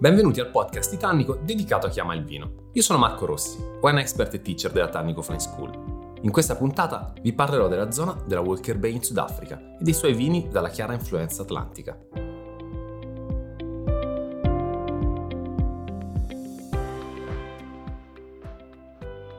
Benvenuti al podcast di Tannico dedicato a chi ama il vino. Io sono Marco Rossi, wine expert e teacher della Tannico Fine School. In questa puntata vi parlerò della zona della Walker Bay in Sudafrica e dei suoi vini dalla chiara influenza atlantica.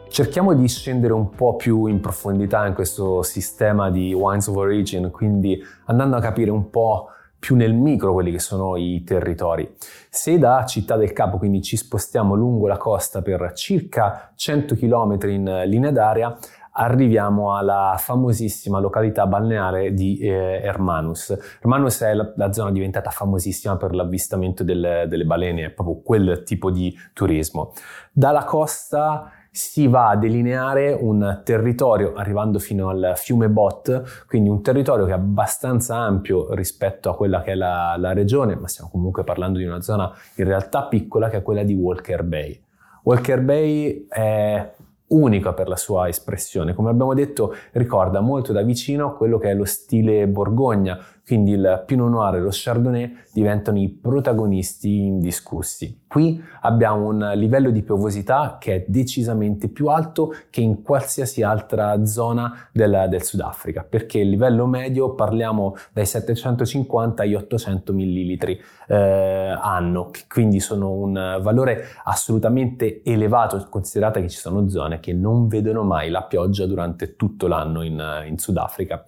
Cerchiamo di scendere un po' più in profondità in questo sistema di Wines of Origin, quindi andando a capire un po' più nel micro quelli che sono i territori. Se da Città del Capo quindi ci spostiamo lungo la costa per circa 100 km in linea d'aria, arriviamo alla famosissima località balneare di eh, Hermanus. Hermanus è la, la, zona diventata famosissima per l'avvistamento del, delle balene, è proprio quel tipo di turismo. Dalla costa si va a delineare un territorio arrivando fino al fiume Bot, quindi un territorio che è abbastanza ampio rispetto a quella che è la, la regione, ma stiamo comunque parlando di una zona in realtà piccola che è quella di Walker Bay. Walker Bay è unica per la sua espressione. Come abbiamo detto, ricorda molto da vicino quello che è lo stile Borgogna, quindi il Pinot Noir e lo Chardonnay diventano i protagonisti indiscussi. Qui abbiamo un livello di piovosità che è decisamente più alto che in qualsiasi altra zona del, del Sudafrica, perché il livello medio parliamo dai 750 agli 800 millilitri eh, anno, quindi sono un valore assolutamente elevato, considerate che ci sono zone che non vedono mai la pioggia durante tutto l'anno in, in Sudafrica.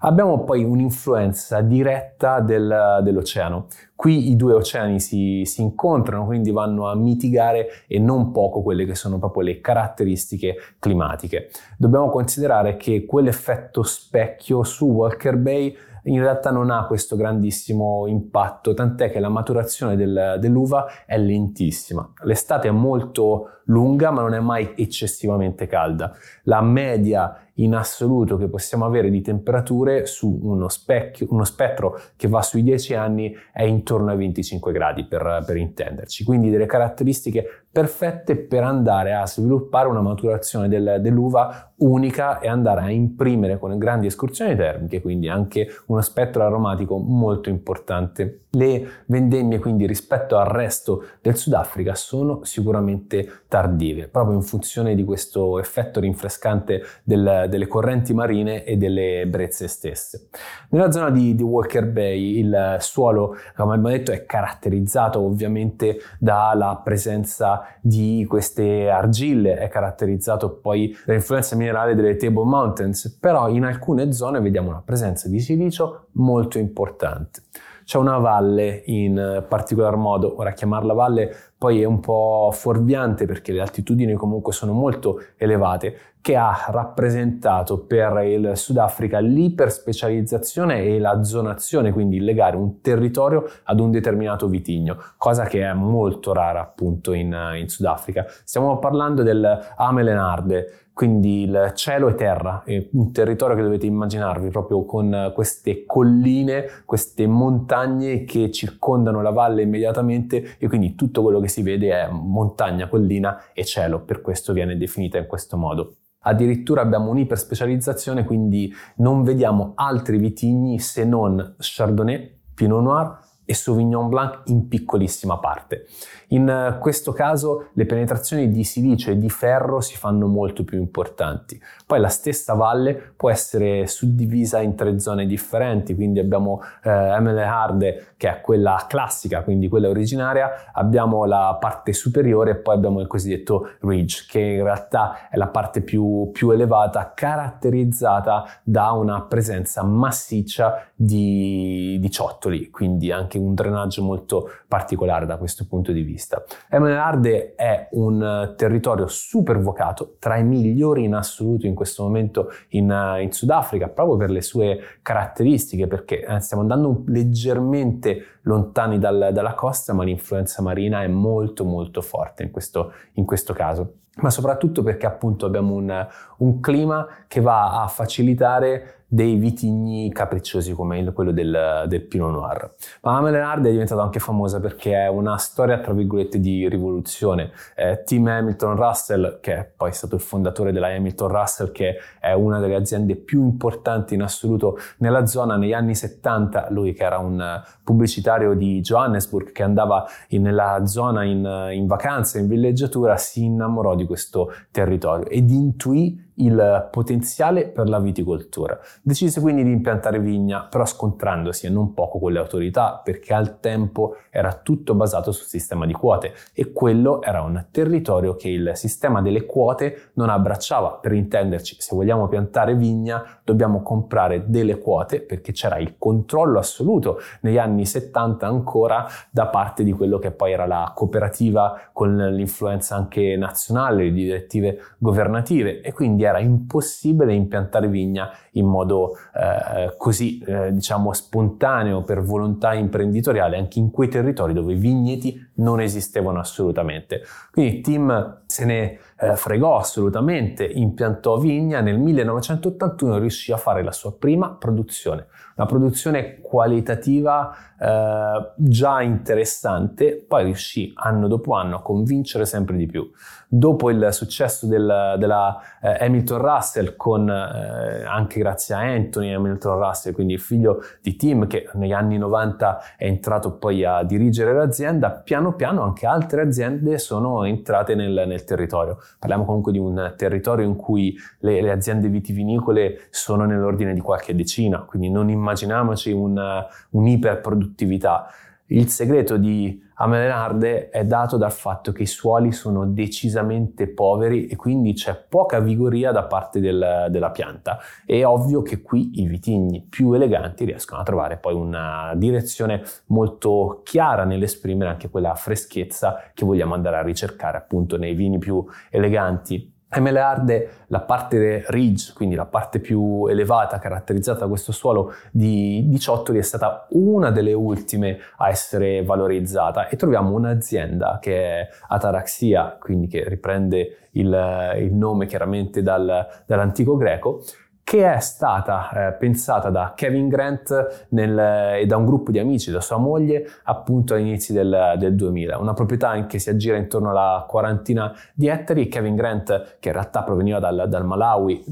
Abbiamo poi un'influenza diretta del, dell'oceano. Qui i due oceani si, si, incontrano, quindi vanno a mitigare e non poco quelle che sono proprio le caratteristiche climatiche. Dobbiamo considerare che quell'effetto specchio su Walker Bay in realtà non ha questo grandissimo impatto, tant'è che la maturazione del, dell'uva è lentissima. L'estate è molto lunga, ma non è mai eccessivamente calda. La media in assoluto che possiamo avere di temperature su uno, specchio, uno spettro che va sui 10 anni è intorno ai 25 gradi per, per intenderci, quindi delle caratteristiche perfette per andare a sviluppare una maturazione del, dell'uva unica e andare a imprimere con grandi escursioni termiche, quindi anche uno spettro aromatico molto importante. Le vendemmie quindi rispetto al resto del Sudafrica sono sicuramente tardive, proprio in funzione di questo effetto rinfrescante del, delle correnti marine e delle brezze stesse. Nella zona di, di Walker Bay il suolo, come abbiamo detto, è caratterizzato ovviamente dalla presenza di queste argille, è caratterizzato poi dall'influenza minerale delle Table Mountains, però in alcune zone vediamo una presenza di silicio molto importante. C'è una valle in particolar modo, ora chiamarla valle poi è un po' fuorviante perché le altitudini comunque sono molto elevate, che ha rappresentato per il Sudafrica l'iperspecializzazione e la zonazione, quindi legare un territorio ad un determinato vitigno, cosa che è molto rara appunto in, in Sudafrica. Stiamo parlando del Amelenarde, quindi il cielo e terra, è un territorio che dovete immaginarvi proprio con queste colline, queste montagne che circondano la valle immediatamente e quindi tutto quello che si vede è montagna, collina e cielo, per questo viene definita in questo modo. Addirittura abbiamo un'iperspecializzazione, quindi non vediamo altri vitigni se non Chardonnay, Pinot Noir e Sauvignon Blanc in piccolissima parte. In eh, questo caso le penetrazioni di silicio e di ferro si fanno molto più importanti. Poi la stessa valle può essere suddivisa in tre zone differenti, quindi abbiamo eh, Emele Harde che è quella classica, quindi quella originaria, abbiamo la parte superiore e poi abbiamo il cosiddetto ridge che in realtà è la parte più, più elevata caratterizzata da una presenza massiccia di, di ciottoli, quindi anche anche un drenaggio molto particolare da questo punto di vista. Emeralde è un territorio super vocato, tra i migliori in assoluto in questo momento in, in Sudafrica, proprio per le sue caratteristiche, perché eh, stiamo andando leggermente lontani dal, dalla costa, ma l'influenza marina è molto molto forte in questo, in questo caso ma soprattutto perché appunto abbiamo un, un, clima che va a facilitare dei vitigni capricciosi come quello del, del Pinot Noir. Ma la Melenard è diventata anche famosa perché è una storia, tra virgolette, di rivoluzione. Eh, Tim Hamilton Russell, che è poi stato il fondatore della Hamilton Russell, che è una delle aziende più importanti in assoluto nella zona negli anni 70, lui che era un pubblicitario di Johannesburg, che andava in, nella zona in, in vacanza, in villeggiatura, si innamorò di questo territorio ed intuì il potenziale per la viticoltura. Decise quindi di impiantare vigna, però scontrandosi non poco con le autorità, perché al tempo era tutto basato sul sistema di quote e quello era un territorio che il sistema delle quote non abbracciava. Per intenderci, se vogliamo piantare vigna, dobbiamo comprare delle quote perché c'era il controllo assoluto negli anni 70 ancora da parte di quello che poi era la cooperativa con l'influenza anche nazionale, le direttive governative e quindi era impossibile impiantare vigna in modo eh, così, eh, diciamo, spontaneo per volontà imprenditoriale anche in quei territori dove i vigneti non esistevano assolutamente. Quindi Tim se ne eh, fregò assolutamente, impiantò vigna, nel 1981 riuscì a fare la sua prima produzione, una produzione qualitativa eh, già interessante, poi riuscì anno dopo anno a convincere sempre di più. Dopo il successo del, della eh, Hamilton Russell, con, eh, anche grazie a Anthony Hamilton Russell, quindi il figlio di Tim che negli anni 90 è entrato poi a dirigere l'azienda, piano piano anche altre aziende sono entrate nel, nel territorio. Parliamo comunque di un territorio in cui le, le aziende vitivinicole sono nell'ordine di qualche decina, quindi non immaginiamoci un, un'iperproduttività. Il segreto di Amelenarde è dato dal fatto che i suoli sono decisamente poveri e quindi c'è poca vigoria da parte del, della pianta. È ovvio che qui i vitigni più eleganti riescono a trovare poi una direzione molto chiara nell'esprimere anche quella freschezza che vogliamo andare a ricercare appunto nei vini più eleganti MLHard, la parte ridge, quindi la parte più elevata caratterizzata da questo suolo di, di ciottoli, è stata una delle ultime a essere valorizzata. E troviamo un'azienda che è Ataraxia, quindi che riprende il, il nome chiaramente dal, dall'antico greco, che è stata eh, pensata da Kevin Grant nel, e da un gruppo di amici, da sua moglie, appunto all'inizio del, del 2000. Una proprietà che si aggira intorno alla quarantina di ettari. Kevin Grant, che in realtà proveniva dal, dal Malawi,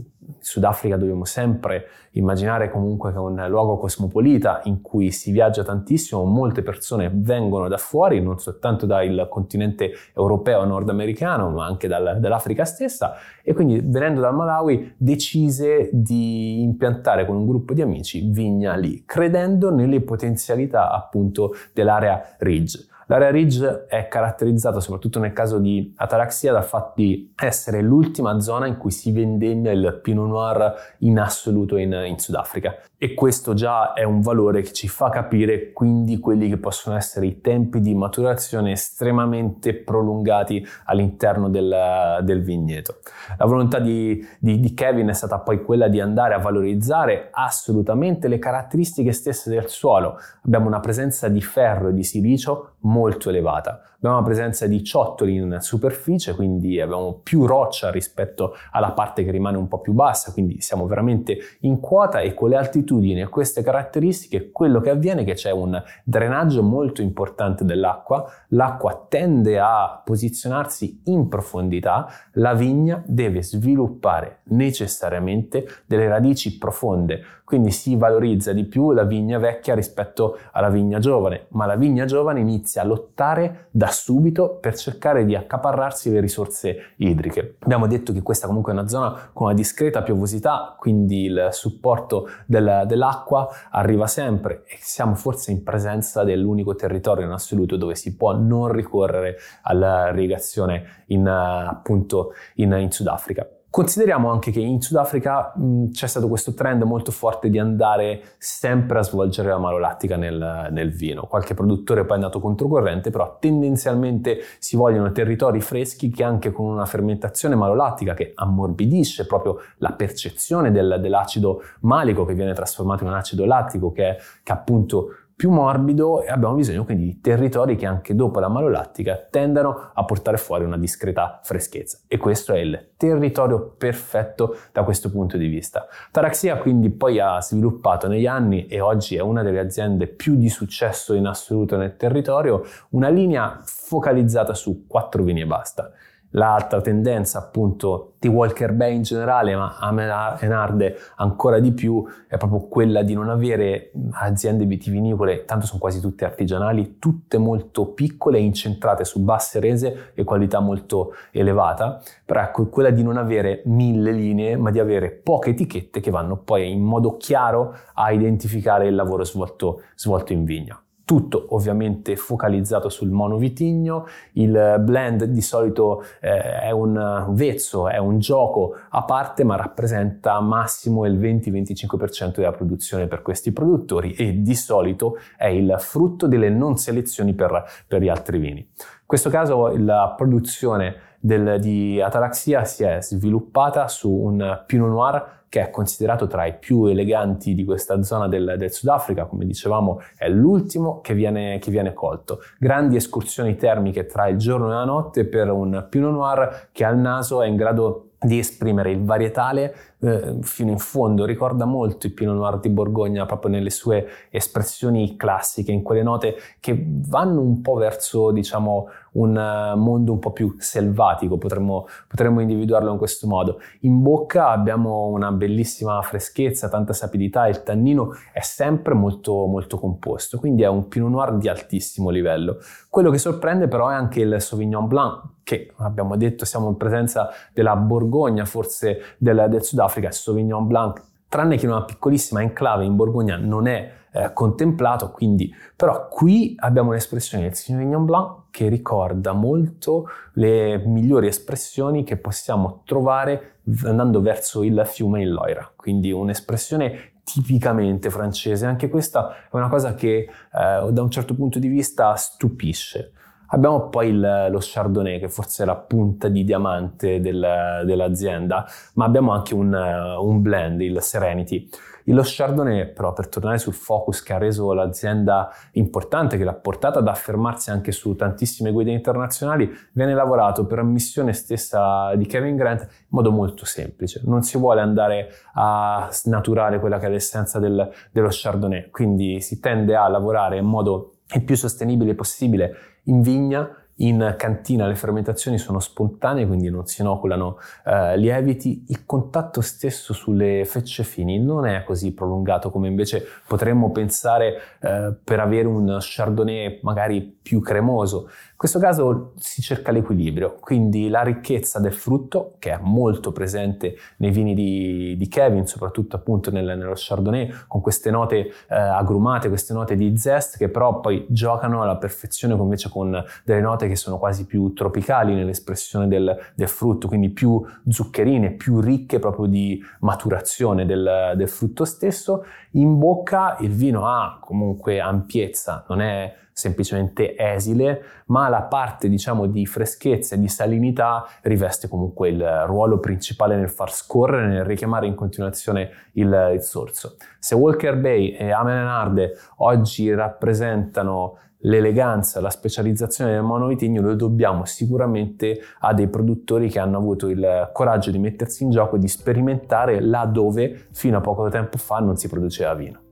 Sudafrica dobbiamo sempre immaginare comunque che è un luogo cosmopolita in cui si viaggia tantissimo, molte persone vengono da fuori, non soltanto dal continente europeo nordamericano, ma anche dal, dall'Africa stessa e quindi venendo dal Malawi decise di impiantare con un gruppo di amici vigna lì, credendo nelle potenzialità appunto dell'area Ridge. L'area ridge è caratterizzata, soprattutto nel caso di ataraxia, dal fatto di essere l'ultima zona in cui si vendemmia il Pinot Noir in assoluto in, in Sudafrica. E questo già è un valore che ci fa capire quindi quelli che possono essere i tempi di maturazione estremamente prolungati all'interno del, del vigneto. La volontà di, di, di Kevin è stata poi quella di andare a valorizzare assolutamente le caratteristiche stesse del suolo. Abbiamo una presenza di ferro e di silicio molto elevata. Abbiamo una presenza di ciottoli in superficie, quindi abbiamo più roccia rispetto alla parte che rimane un po' più bassa, quindi siamo veramente in quota e con le altitudini e queste caratteristiche quello che avviene è che c'è un drenaggio molto importante dell'acqua, l'acqua tende a posizionarsi in profondità, la vigna deve sviluppare necessariamente delle radici profonde, quindi si valorizza di più la vigna vecchia rispetto alla vigna giovane, ma la vigna giovane inizia a lottare da subito per cercare di accaparrarsi le risorse idriche. Abbiamo detto che questa comunque è una zona con una discreta piovosità, quindi il supporto del, dell'acqua arriva sempre e siamo forse in presenza dell'unico territorio in assoluto dove si può non ricorrere all'irrigazione in, appunto in, in Sudafrica. Consideriamo anche che in Sudafrica mh, c'è stato questo trend molto forte di andare sempre a svolgere la malolattica nel, nel, vino. Qualche produttore poi è andato controcorrente, però tendenzialmente si vogliono territori freschi che anche con una fermentazione malolattica che ammorbidisce proprio la percezione del, dell'acido malico che viene trasformato in un acido lattico che, che appunto più morbido e abbiamo bisogno quindi di territori che anche dopo la malolattica tendano a portare fuori una discreta freschezza e questo è il territorio perfetto da questo punto di vista. Taraxia quindi poi ha sviluppato negli anni e oggi è una delle aziende più di successo in assoluto nel territorio una linea focalizzata su quattro vini e basta l'altra tendenza appunto di Walker Bay in generale, ma a Enarde ancora di più, è proprio quella di non avere aziende vitivinicole, tanto sono quasi tutte artigianali, tutte molto piccole, incentrate su basse rese e qualità molto elevata, però ecco quella di non avere mille linee, ma di avere poche etichette che vanno poi in modo chiaro a identificare il lavoro svolto, svolto in vigna tutto ovviamente focalizzato sul monovitigno, il blend di solito eh, è un vezzo, è un gioco a parte ma rappresenta massimo il 20-25% della produzione per questi produttori e di solito è il frutto delle non selezioni per, per gli altri vini. In questo caso la produzione del, di Ataraxia si è sviluppata su un Pinot Noir che è considerato tra i più eleganti di questa zona del, del Sudafrica, come dicevamo è l'ultimo che viene, che viene, colto. Grandi escursioni termiche tra il giorno e la notte per un Pinot Noir che al naso è in grado di esprimere il varietale eh, fino in fondo, ricorda molto il Pinot Noir di Borgogna proprio nelle sue espressioni classiche, in quelle note che vanno un po' verso diciamo un uh, mondo un po' più selvatico, potremmo, potremmo individuarlo in questo modo. In bocca abbiamo una bellissima freschezza, tanta sapidità, il tannino è sempre molto, molto composto, quindi è un Pinot Noir di altissimo livello. Quello che sorprende però è anche il Sauvignon Blanc, che abbiamo detto siamo in presenza della Borgogna, forse del, del Sudafrica, il Sauvignon Blanc, tranne che in una piccolissima enclave in Borgogna non è eh, contemplato, quindi però qui abbiamo un'espressione del Sauvignon Blanc che ricorda molto le migliori espressioni che possiamo trovare andando verso il fiume in Loira, quindi un'espressione tipicamente francese, anche questa è una cosa che eh, da un certo punto di vista stupisce. Abbiamo poi il, lo Chardonnay, che forse è la punta di diamante del, dell'azienda, ma abbiamo anche un, un, blend, il Serenity. Il Chardonnay, però, per tornare sul focus che ha reso l'azienda importante, che l'ha portata ad affermarsi anche su tantissime guide internazionali, viene lavorato per ammissione stessa di Kevin Grant in modo molto semplice. Non si vuole andare a snaturare quella che è l'essenza del, dello Chardonnay, quindi si tende a lavorare in modo il più sostenibile possibile in vigna, in cantina le fermentazioni sono spontanee, quindi non si inoculano eh, lieviti. Il contatto stesso sulle fecce fini non è così prolungato come invece potremmo pensare eh, per avere un chardonnay magari più cremoso. In questo caso si cerca l'equilibrio, quindi la ricchezza del frutto, che è molto presente nei vini di, di Kevin, soprattutto appunto nel, nello Chardonnay, con queste note eh, agrumate, queste note di zest, che però poi giocano alla perfezione invece con delle note che sono quasi più tropicali nell'espressione del, del frutto, quindi più zuccherine, più ricche proprio di maturazione del, del frutto stesso. In bocca il vino ha comunque ampiezza, non è semplicemente esile, ma la parte diciamo di freschezza e di salinità riveste comunque il ruolo principale nel far scorrere, nel richiamare in continuazione il, il sorso. Se Walker Bay e Amenarde oggi rappresentano l'eleganza, la specializzazione del monovitigno lo dobbiamo sicuramente a dei produttori che hanno avuto il coraggio di mettersi in gioco e di sperimentare là dove fino a poco tempo fa non si produceva vino.